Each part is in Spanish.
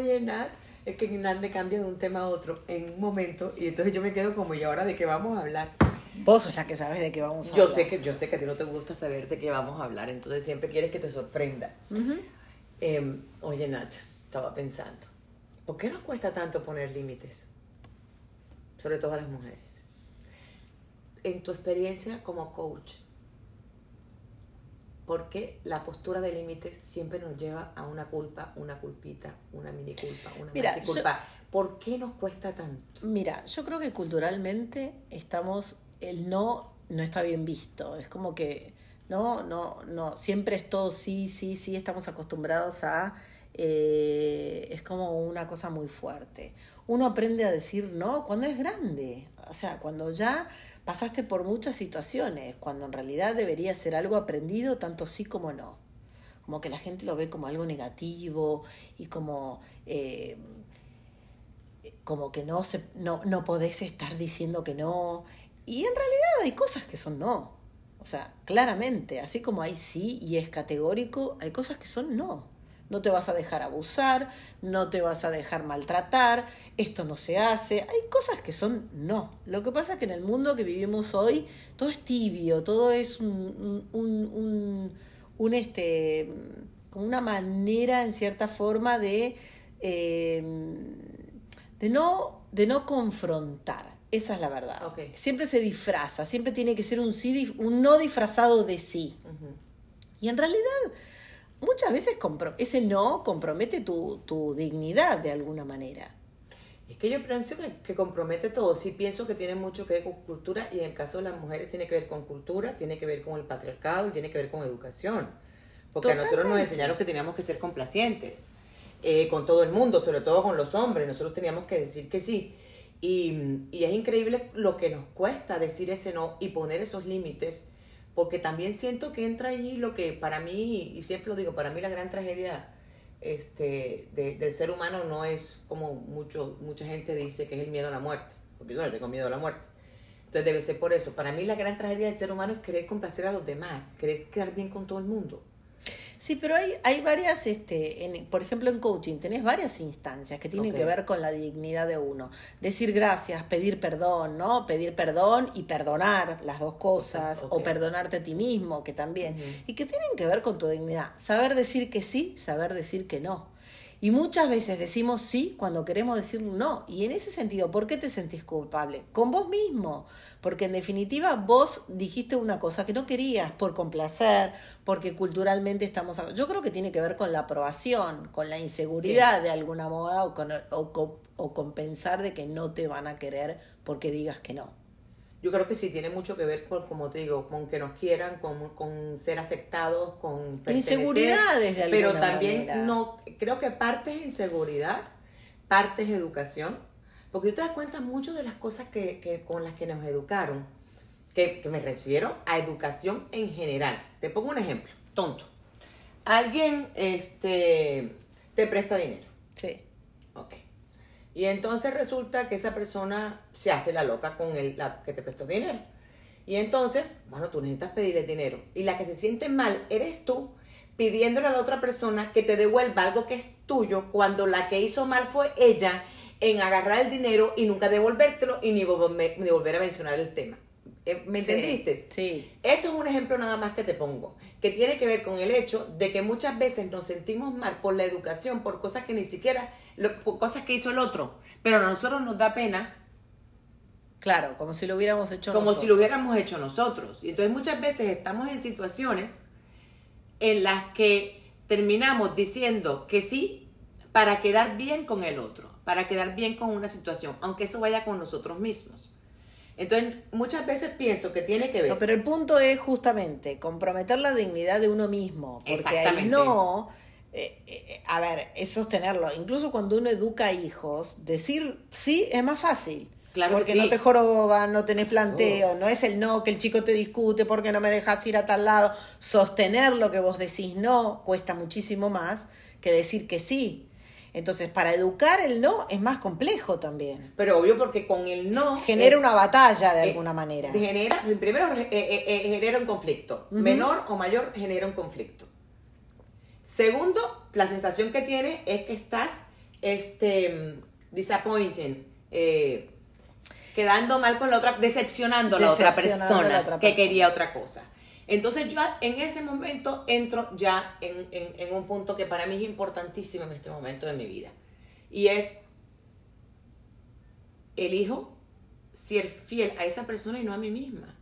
Oye, Nat, es que Nat me cambia de un tema a otro en un momento y entonces yo me quedo como, ¿y ahora de qué vamos a hablar? Vos sos la que sabes de qué vamos a Yo hablar. sé que yo sé que a ti no te gusta saber de qué vamos a hablar, entonces siempre quieres que te sorprenda. Em, oye, Nat, estaba pensando, ¿por qué nos cuesta tanto poner límites? Sobre todo a las mujeres. En tu experiencia como coach, ¿por qué la postura de límites siempre nos lleva a una culpa, una culpita, una mini culpa, una Mira, maxi culpa? ¿Por qué nos cuesta tanto? Mira, yo creo que culturalmente estamos, el no no está bien visto. Es como que no, no, no, siempre es todo sí, sí, sí, estamos acostumbrados a eh, es como una cosa muy fuerte. Uno aprende a decir no cuando es grande, o sea, cuando ya pasaste por muchas situaciones, cuando en realidad debería ser algo aprendido, tanto sí como no. Como que la gente lo ve como algo negativo y como eh, como que no, se, no, no podés estar diciendo que no. Y en realidad hay cosas que son no. O sea, claramente, así como hay sí y es categórico, hay cosas que son no. No te vas a dejar abusar, no te vas a dejar maltratar, esto no se hace. Hay cosas que son no. Lo que pasa es que en el mundo que vivimos hoy, todo es tibio, todo es un, un, un, un este, como una manera, en cierta forma, de, eh, de, no, de no confrontar. Esa es la verdad. Okay. Siempre se disfraza, siempre tiene que ser un sí, un no disfrazado de sí. Uh -huh. Y en realidad, muchas veces ese no compromete tu, tu, dignidad de alguna manera. Es que yo pienso que, que, compromete todo. Sí pienso que tiene mucho que ver con cultura y en el caso de las mujeres tiene que ver con cultura, tiene que ver con el patriarcado y tiene que ver con educación. Porque Totalmente. a nosotros nos enseñaron que teníamos que ser complacientes eh, con todo el mundo, sobre todo con los hombres. Nosotros teníamos que decir que sí. Y, y, es increíble lo que nos cuesta decir ese no y poner esos límites, porque también siento que entra allí lo que para mí, y siempre lo digo, para mí la gran tragedia este, de, del ser humano no es como mucho, mucha gente dice que es el miedo a la muerte, porque yo no tengo miedo a la muerte. Entonces debe ser por eso. Para mí la gran tragedia del ser humano es querer complacer a los demás, querer quedar bien con todo el mundo. Sí, pero hay, hay varias, este, en, por ejemplo en coaching tenés varias instancias que tienen okay. que ver con la dignidad de uno. Decir gracias, pedir perdón, ¿no? Pedir perdón y perdonar las dos cosas, okay. o perdonarte a ti mismo, que también. Uh -huh. Y que tienen que ver con tu dignidad. Saber decir que sí, saber decir que no. Y muchas veces decimos sí cuando queremos decir no. Y en ese sentido, ¿por qué te sentís culpable? Con vos mismo. Porque en definitiva vos dijiste una cosa que no querías por complacer, porque culturalmente estamos... Yo creo que tiene que ver con la aprobación, con la inseguridad sí. de alguna moda o con, o, o con pensar de que no te van a querer porque digas que no. Yo creo que sí tiene mucho que ver con, como te digo, con que nos quieran, con, con ser aceptados, con inseguridades de alguna Pero también manera. no, creo que parte es inseguridad, parte es educación, porque tú te das cuenta mucho de las cosas que, que con las que nos educaron, que, que, me refiero a educación en general. Te pongo un ejemplo, tonto. Alguien este, te presta dinero. Sí. Ok. Y entonces resulta que esa persona se hace la loca con el la que te prestó dinero. Y entonces, bueno, tú necesitas pedirle dinero. Y la que se siente mal eres tú pidiéndole a la otra persona que te devuelva algo que es tuyo cuando la que hizo mal fue ella en agarrar el dinero y nunca devolvértelo y ni, volver a mencionar el tema. ¿Me Sí, entendiste? sí. Eso es un ejemplo nada más que te pongo, que tiene que ver con el hecho de que muchas veces nos sentimos mal por la educación, por cosas que ni siquiera, lo- cosas que hizo el otro, pero a nosotros nos da pena Claro, como si lo hubiéramos hecho como nosotros. si lo hubiéramos hecho nosotros. Y entonces muchas veces estamos en situaciones en las que terminamos diciendo que sí para quedar bien con el otro, para quedar bien con una situación, aunque eso vaya con nosotros mismos. Entonces muchas veces pienso que tiene que ver. No, pero el punto es justamente comprometer la dignidad de uno mismo, porque ahí no, eh, eh, a ver, es sostenerlo. Incluso cuando uno educa hijos, decir sí es más fácil. Claro que porque sí. no te joroban, no tenés planteo, no es el no que el chico te discute porque no me dejas ir a tal lado. Sostener lo que vos decís no cuesta muchísimo más que decir que sí. Entonces, para educar el no es más complejo también. Pero obvio porque con el no Genera eh, una batalla de eh, alguna manera. Genera, primero eh, genera un conflicto. Menor o mayor genera un conflicto. Segundo, la sensación que tienes es que estás este, disappointing, eh, quedando mal con la otra, decepcionando a la otra persona que quería otra cosa. Entonces yo en ese momento entro ya en, en, un punto que para mí es importantísimo en este momento de mi vida. Y es, elijo ser fiel a esa persona y no a mí misma.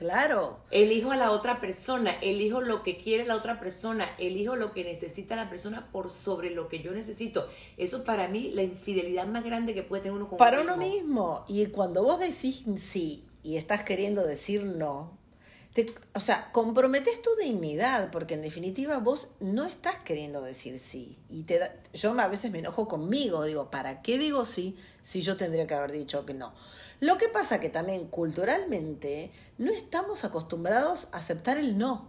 Claro. Elijo a la otra persona, elijo lo que quiere la otra persona, elijo lo que necesita la persona por sobre lo que yo necesito. Eso para mí la infidelidad más grande que puede tener uno con Para uno mismo. Y cuando vos decís sí y estás queriendo decir no, o sea, comprometes tu dignidad, porque en definitiva vos no estás queriendo decir sí. Y te yo a veces me enojo conmigo, digo, ¿para qué digo sí si yo tendría que haber dicho que no? Lo que pasa que también culturalmente no estamos acostumbrados a aceptar el no,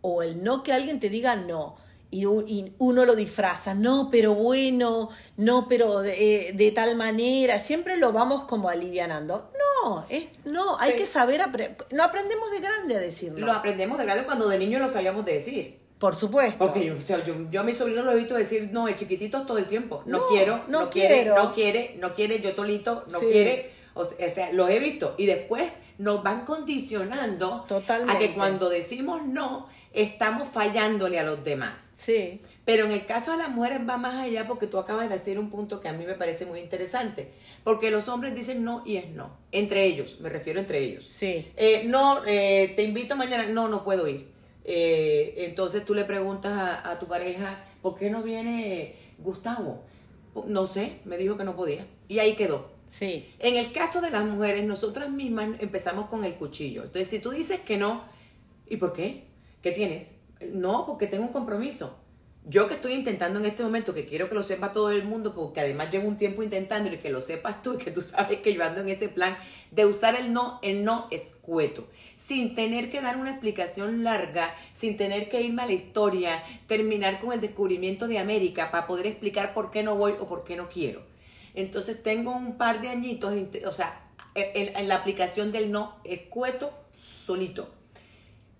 o el no que alguien te diga no y, uno lo disfraza, no, pero bueno, no, pero de, de, tal manera, siempre lo vamos como alivianando. No, es, no, hay que saber, no aprendemos de grande a decirlo. Lo aprendemos de grande cuando de niño lo sabíamos de decir. Por supuesto. Porque yo, yo, a mi sobrino lo he visto decir, no, es chiquitito todo el tiempo. No, quiero, no, quiere, no quiere, no quiere, yo tolito, no quiere. O sea, los he visto. Y después nos van condicionando a que cuando decimos no, estamos fallándole a los demás. Sí. Pero en el caso de las mujeres va más allá porque tú acabas de decir un punto que a mí me parece muy interesante. Porque los hombres dicen no y es no. Entre ellos, me refiero entre ellos. Sí. Eh, no, eh, te invito mañana. No, no puedo ir. Eh, entonces tú le preguntas a, a, tu pareja, ¿por qué no viene Gustavo? No sé, me dijo que no podía. Y ahí quedó. Sí. En el caso de las mujeres, nosotras mismas empezamos con el cuchillo. Entonces, si tú dices que no, ¿y por qué? ¿Qué tienes? No, porque tengo un compromiso. Yo que estoy intentando en este momento, que quiero que lo sepa todo el mundo, porque además llevo un tiempo intentando y que lo sepas tú y que tú sabes que yo ando en ese plan de usar el no, el no escueto, sin tener que dar una explicación larga, sin tener que irme a la historia, terminar con el descubrimiento de América para poder explicar por qué no voy o por qué no quiero. Entonces tengo un par de añitos, o sea, en, en la aplicación del no escueto solito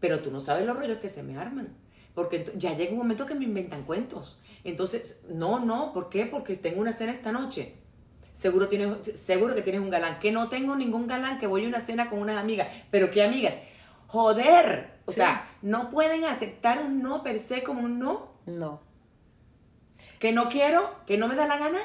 pero tú no sabes los rollos que se me arman. Porque ya llega un momento que me inventan cuentos. Entonces, no, no, ¿por qué? Porque tengo una cena esta noche. Seguro, tienes, seguro que tienes un galán. Que no tengo ningún galán, que voy a una cena con unas amigas. ¿Pero qué amigas? Joder. O sea, no pueden aceptar un no per se como un no. No. Que no quiero, que no me da la gana.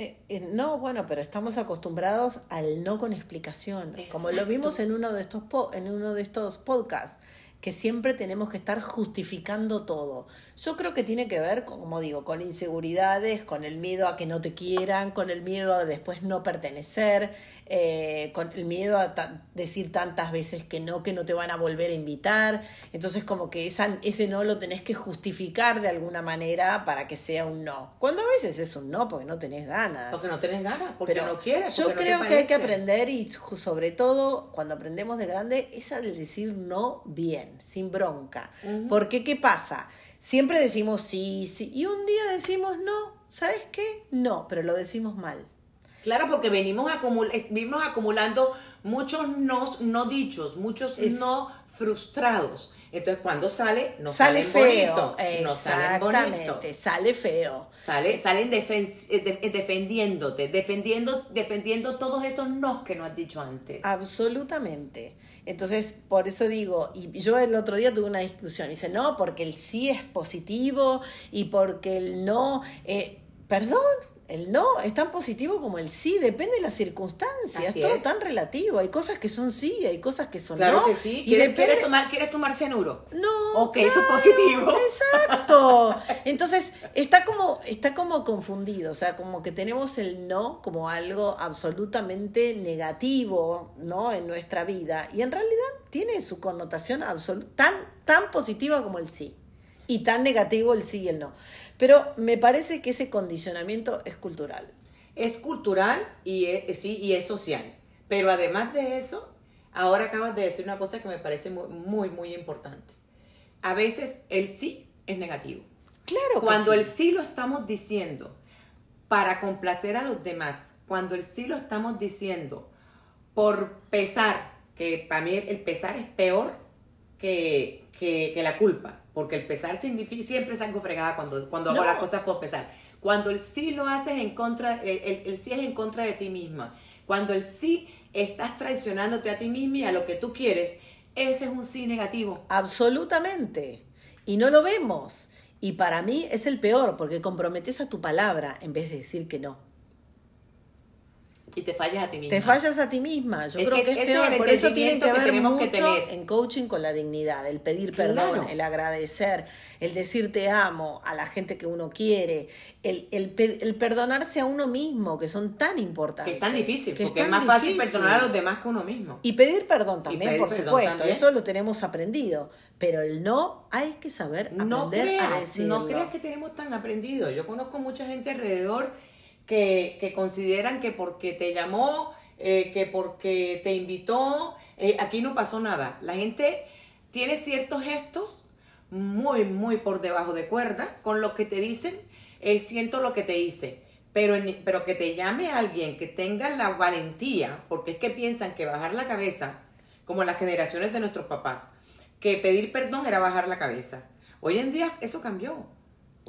Eh, eh, no, bueno, pero estamos acostumbrados al no con explicación, como lo vimos en uno de estos en uno de estos podcasts que siempre tenemos que estar justificando todo. Yo creo que tiene que ver, como digo, con inseguridades, con el miedo a que no te quieran, con el miedo a después no pertenecer, eh, con el miedo a decir tantas veces que no, que no te van a volver a invitar. Entonces como que esa, ese no lo tenés que justificar de alguna manera para que sea un no. Cuando a veces es un no porque no tenés ganas. Porque no tenés ganas, porque no quieres. Yo creo que hay que aprender y sobre todo cuando aprendemos de grande es a decir no bien sin bronca. Porque, ¿qué pasa? Siempre decimos sí, sí, y un día decimos no, ¿sabes qué? No, pero lo decimos mal. Claro, porque venimos, acumul venimos acumulando muchos no, no dichos, muchos no frustrados. Entonces, cuando sale, no sale feo. no salen bonitos. sale feo. Sale, salen eh, defendiéndote, defendiendo, defendiendo todos esos no que no has dicho antes. Absolutamente. Entonces, por eso digo, y yo el otro día tuve una discusión, dice, no, porque el sí es positivo y porque el no, eh, perdón, el no es tan positivo como el sí, depende de las circunstancias, es todo tan relativo. Hay cosas que son sí, hay cosas que son claro no. que sí. ¿Quieres, ¿quieres, tomar, ¿Quieres tomar cianuro? No. Ok, eso es positivo. Exacto. Entonces, está como, está como confundido, o sea, como que tenemos el no como algo absolutamente negativo, ¿no? En nuestra vida. Y en realidad tiene su connotación tan, tan positiva como el sí. Y tan negativo el sí y el no. Pero me parece que ese condicionamiento es cultural. Es cultural y es, sí, y es social. Pero además de eso, ahora acabas de decir una cosa que me parece muy, muy, importante. A veces el sí es negativo. Claro. Cuando el sí lo estamos diciendo para complacer a los demás, cuando el sí lo estamos diciendo por pesar, que para mí el pesar es peor que, que la culpa Porque el pesar significa, siempre es algo fregada cuando, cuando hago las cosas por pesar. Cuando el sí lo haces en contra, el, el, sí es en contra de ti misma. Cuando el sí estás traicionándote a ti misma y a lo que tú quieres, ese es un sí negativo. Absolutamente. Y no lo vemos. Y para mí es el peor, porque comprometes a tu palabra en vez de decir que no. Y te fallas a ti misma. Te fallas a ti misma. Yo creo que, es peor. Por eso tiene que ver mucho en coaching con la dignidad, el pedir perdón, el agradecer, el decir te amo a la gente que uno quiere, el, el, perdonarse a uno mismo, que son tan importantes. Que es tan difícil, porque es, más fácil perdonar a los demás que a uno mismo. Y pedir perdón también, por supuesto. Eso lo tenemos aprendido. Pero el no hay que saber aprender a decirlo. No creas que tenemos tan aprendido. Yo conozco mucha gente alrededor que, consideran que porque te llamó, eh, que porque te invitó, eh, aquí no pasó nada. La gente tiene ciertos gestos muy, muy por debajo de cuerda con lo que te dicen, eh, siento lo que te hice. Pero, pero que te llame alguien que tenga la valentía, porque es que piensan que bajar la cabeza, como las generaciones de nuestros papás, que pedir perdón era bajar la cabeza. Hoy en día eso cambió.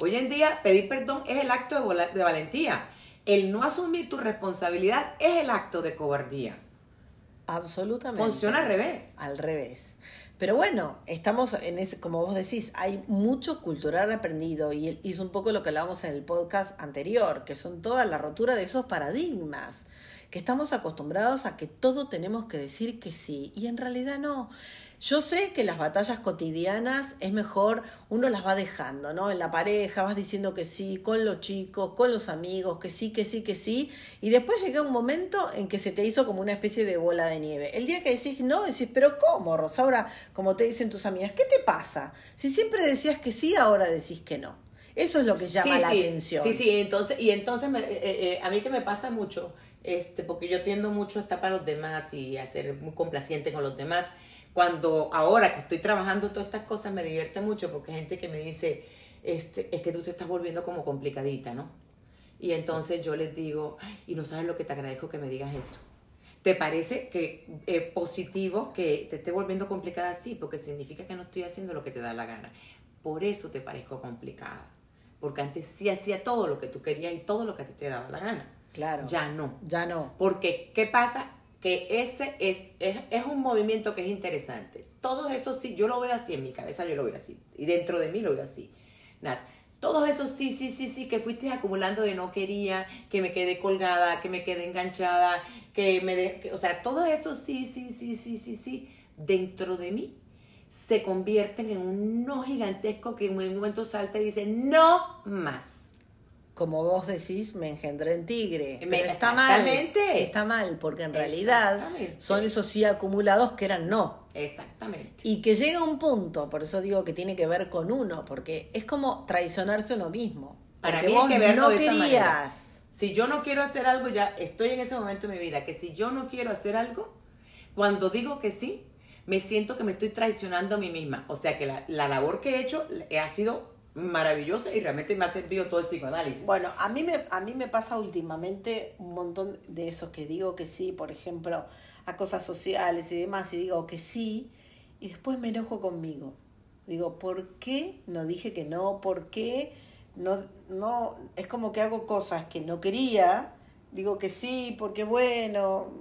Hoy en día pedir perdón es el acto de valentía el no asumir tu responsabilidad es el acto de cobardía. Absolutamente. Funciona al revés. Al revés. Pero bueno, estamos en ese, como vos decís, hay mucho cultural aprendido y es un poco lo que hablábamos en el podcast anterior, que son toda la rotura de esos paradigmas, que estamos acostumbrados a que todo tenemos que decir que sí y en realidad no. Yo sé que las batallas cotidianas es mejor, uno las va dejando, ¿no? En la pareja vas diciendo que sí, con los chicos, con los amigos, que sí, que sí, que sí, y después llega un momento en que se te hizo como una especie de bola de nieve. El día que decís no, decís, pero ¿cómo, Rosaura? Como te dicen tus amigas, ¿qué te pasa? Si siempre decías que sí, ahora decís que no. Eso es lo que llama la atención. Sí, sí, entonces, y entonces eh, eh, eh, a mí que me pasa mucho, este, porque yo tiendo mucho a estar para los demás y a ser muy complaciente con los demás cuando ahora que estoy trabajando todas estas cosas me divierte mucho porque hay gente que me dice, este, es que tú te estás volviendo como complicadita, ¿no? Y entonces yo les digo, y no sabes lo que te agradezco que me digas eso. ¿Te parece que eh, positivo que te esté volviendo complicada? Sí, porque significa que no estoy haciendo lo que te da la gana. Por eso te parezco complicada. Porque antes sí hacía todo lo que tú querías y todo lo que te daba la gana. Claro. Ya no. Ya no. Porque, ¿qué pasa? Que ese es, es, un movimiento que es interesante. Todo eso sí, yo lo veo así en mi cabeza, yo lo veo así. Y dentro de mí lo veo así. Nada. Todos esos sí, sí, sí, sí, que fuiste acumulando de no quería, que me quedé colgada, que me quedé enganchada, que me... De, o sea, todo eso sí, sí, sí, sí, sí, sí, dentro de mí se convierten en un no gigantesco que en un momento salta y dice, no más como vos decís, me engendré en tigre. Pero está mal. Está mal, porque en realidad son esos sí acumulados que eran no. Exactamente. Y que llega un punto, por eso digo que tiene que ver con uno, porque es como traicionarse uno mismo. Para mí vos que no querías. Si yo no quiero hacer algo, ya estoy en ese momento de mi vida, que si yo no quiero hacer algo, cuando digo que sí, me siento que me estoy traicionando a mí misma. O sea que la, la labor que he hecho ha sido maravillosa y realmente me ha servido todo el psicoanálisis. Bueno, a mí me, a mí me pasa últimamente un montón de esos que digo que sí, por ejemplo, a cosas sociales y demás, y digo que sí, y después me enojo conmigo. Digo, ¿por qué no dije que no? ¿Por qué no, no? Es como que hago cosas que no quería, digo que sí, porque bueno,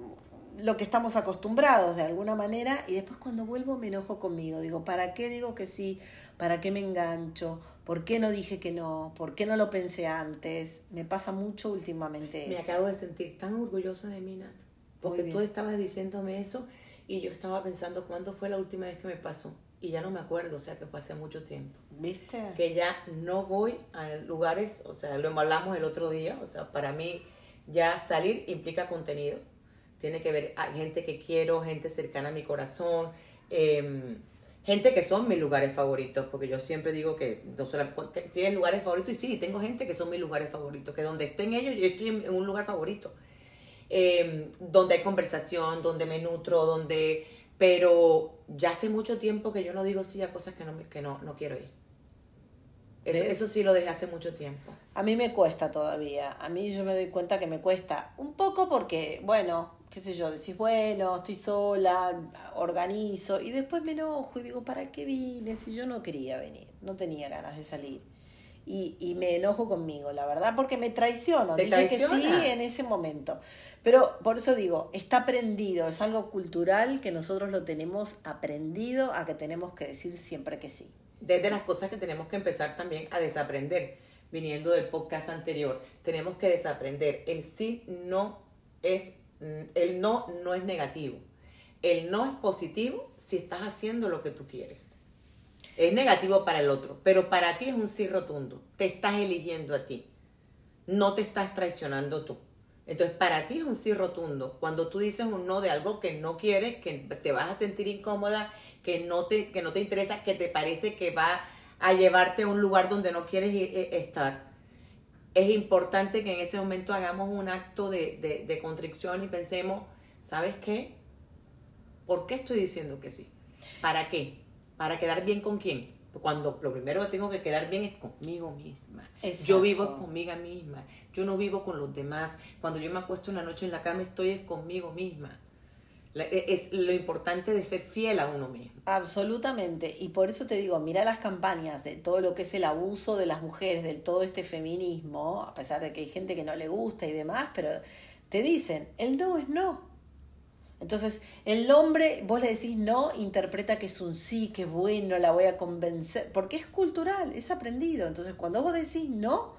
lo que estamos acostumbrados de alguna manera, y después cuando vuelvo me enojo conmigo. Digo, ¿para qué digo que sí? ¿Para qué me engancho? ¿Por qué no dije que no? ¿Por qué no lo pensé antes? Me pasa mucho últimamente Me acabo de sentir tan orgullosa de mí, Nat. Porque tú estabas diciéndome eso y yo estaba pensando cuándo fue la última vez que me pasó. Y ya no me acuerdo, o sea que fue hace mucho tiempo. ¿Viste? Que ya no voy a lugares, o sea, lo hablamos el otro día, o sea, para mí ya salir implica contenido. Tiene que ver a gente que quiero, gente cercana a mi corazón. Eh, gente que son mis lugares favoritos, porque yo siempre digo que no tienen lugares favoritos y sí, tengo gente que son mis lugares favoritos, que donde estén ellos yo estoy en, un lugar favorito, em, donde hay conversación, donde me nutro, donde... Pero ya hace mucho tiempo que yo no digo sí a cosas que no, que no, no quiero ir. Eso, eso sí lo dejé hace mucho tiempo. A mí me cuesta todavía. A mí yo me doy cuenta que me cuesta un poco porque, bueno, qué sé yo, decís, bueno, estoy sola, organizo, y después me enojo y digo, ¿para qué vine si yo no quería venir? No tenía ganas de salir. Y, y me enojo conmigo, la verdad, porque me traiciono. ¿Te Dije que sí en ese momento. Pero por eso digo, está aprendido, es algo cultural que nosotros lo tenemos aprendido a que tenemos que decir siempre que sí. Desde las cosas que tenemos que empezar también a desaprender, viniendo del podcast anterior, tenemos que desaprender. El sí no es, el no no es negativo. El no es positivo si estás haciendo lo que tú quieres. Es negativo para el otro, pero para ti es un sí rotundo. Te estás eligiendo a ti. No te estás traicionando tú. Entonces, para ti es un sí rotundo. Cuando tú dices un no de algo que no quieres, que te vas a sentir incómoda, que no te, que no te interesa, que te parece que va a llevarte a un lugar donde no quieres ir- eh, estar, es importante que en ese momento hagamos un acto de, de, de contrición y pensemos, ¿sabes qué? ¿Por qué estoy diciendo que sí? ¿Para qué? ¿Para quedar bien con quién? Cuando lo primero que tengo que quedar bien es conmigo misma. Exacto. Yo vivo conmigo misma. Yo no vivo con los demás. Cuando yo me acuesto una noche en la cama estoy es conmigo misma. E, Es lo importante de ser fiel a uno mismo. Absolutamente, y por eso te digo, mira las campañas de todo lo que es el abuso de las mujeres, del todo este feminismo, a pesar de que hay gente que no le gusta y demás, pero te dicen, el no es no. Entonces, el hombre, vos le decís no, interpreta que es un sí, que bueno, la voy a convencer, porque es cultural, es aprendido. Entonces, cuando vos decís no,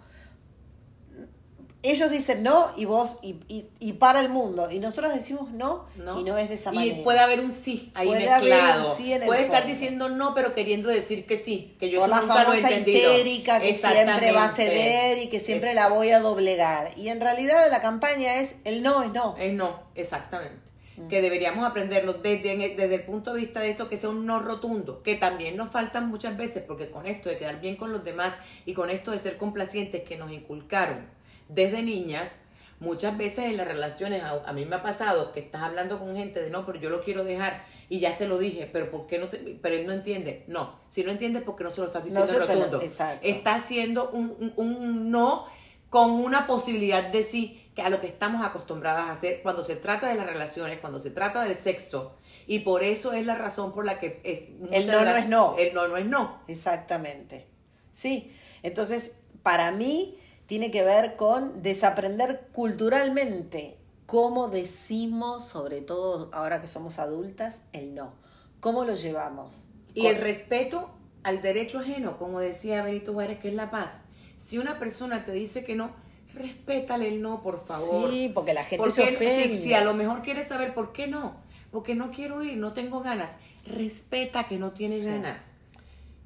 ellos dicen no y vos, y, y, y para el mundo, y nosotros decimos no, ¿no? y no es de esa y manera. puede haber un sí ahí Puede haber un sí en el puede estar diciendo no, pero queriendo decir que sí, que yo Por la famosa histérica que siempre va a ceder y que siempre la voy a doblegar. Y en realidad la campaña es el no es no. Es no, exactamente. Mm. Que deberíamos aprenderlo desde, desde el punto de vista de eso, que sea un no rotundo, que también nos faltan muchas veces, porque con esto de quedar bien con los demás y con esto de ser complacientes que nos inculcaron desde niñas, muchas veces en las relaciones, a, a mí me ha pasado que estás hablando con gente de no, pero yo lo quiero dejar y ya se lo dije, pero ¿por qué no te, pero él no entiende? No, si no entiende porque no se lo estás diciendo No lo- rotundo. Está haciendo un, un- un no con una posibilidad de sí, que a lo que estamos acostumbradas a hacer cuando se trata de las relaciones, cuando se trata del sexo. Y por eso es la razón por la que es, muchas no no es no. El no no es no. Exactamente. Sí. Entonces, para mí tiene que ver con desaprender culturalmente cómo decimos, sobre todo ahora que somos adultas, el no. ¿Cómo lo llevamos? Y el respeto al derecho ajeno, como decía Benito Juárez, que es la paz. Si una persona te dice que no, respétale el no, por favor. Sí, porque la gente ¿Por se? Si- ofende. Si, a lo mejor quieres saber por qué no, porque no quiero ir, no tengo ganas, respeta que no tienes Sí. ganas.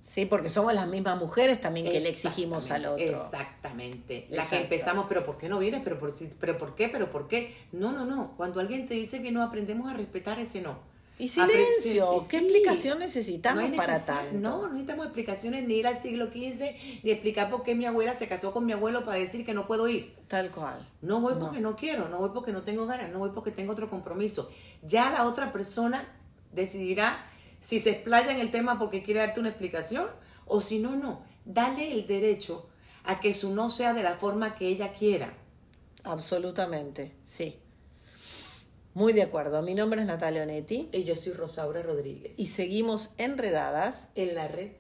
Sí, porque somos las mismas mujeres también que le exigimos al otro. Exactamente. La que empezamos, pero ¿por qué no vienes? ¿Pero por, pero por qué? ¿Pero por qué? No, no, no. Cuando alguien te dice que no, aprendemos a respetar ese no. Y silencio, ¿qué sí. explicación necesitamos No para tanto? No, no necesitamos explicaciones ni ir al siglo XV, ni explicar por qué mi abuela se casó con mi abuelo para decir que no puedo ir. Tal cual. No voy No. porque no quiero, no voy porque no tengo ganas, no voy porque tengo otro compromiso. Ya la otra persona decidirá si se explaya en el tema porque quiere darte una explicación o si no, no. Dale el derecho a que su no sea de la forma que ella quiera. Absolutamente, sí. Muy de acuerdo. Mi nombre es Natalia Onetti Y yo soy Rosaura Rodríguez. y seguimos enredadas en la red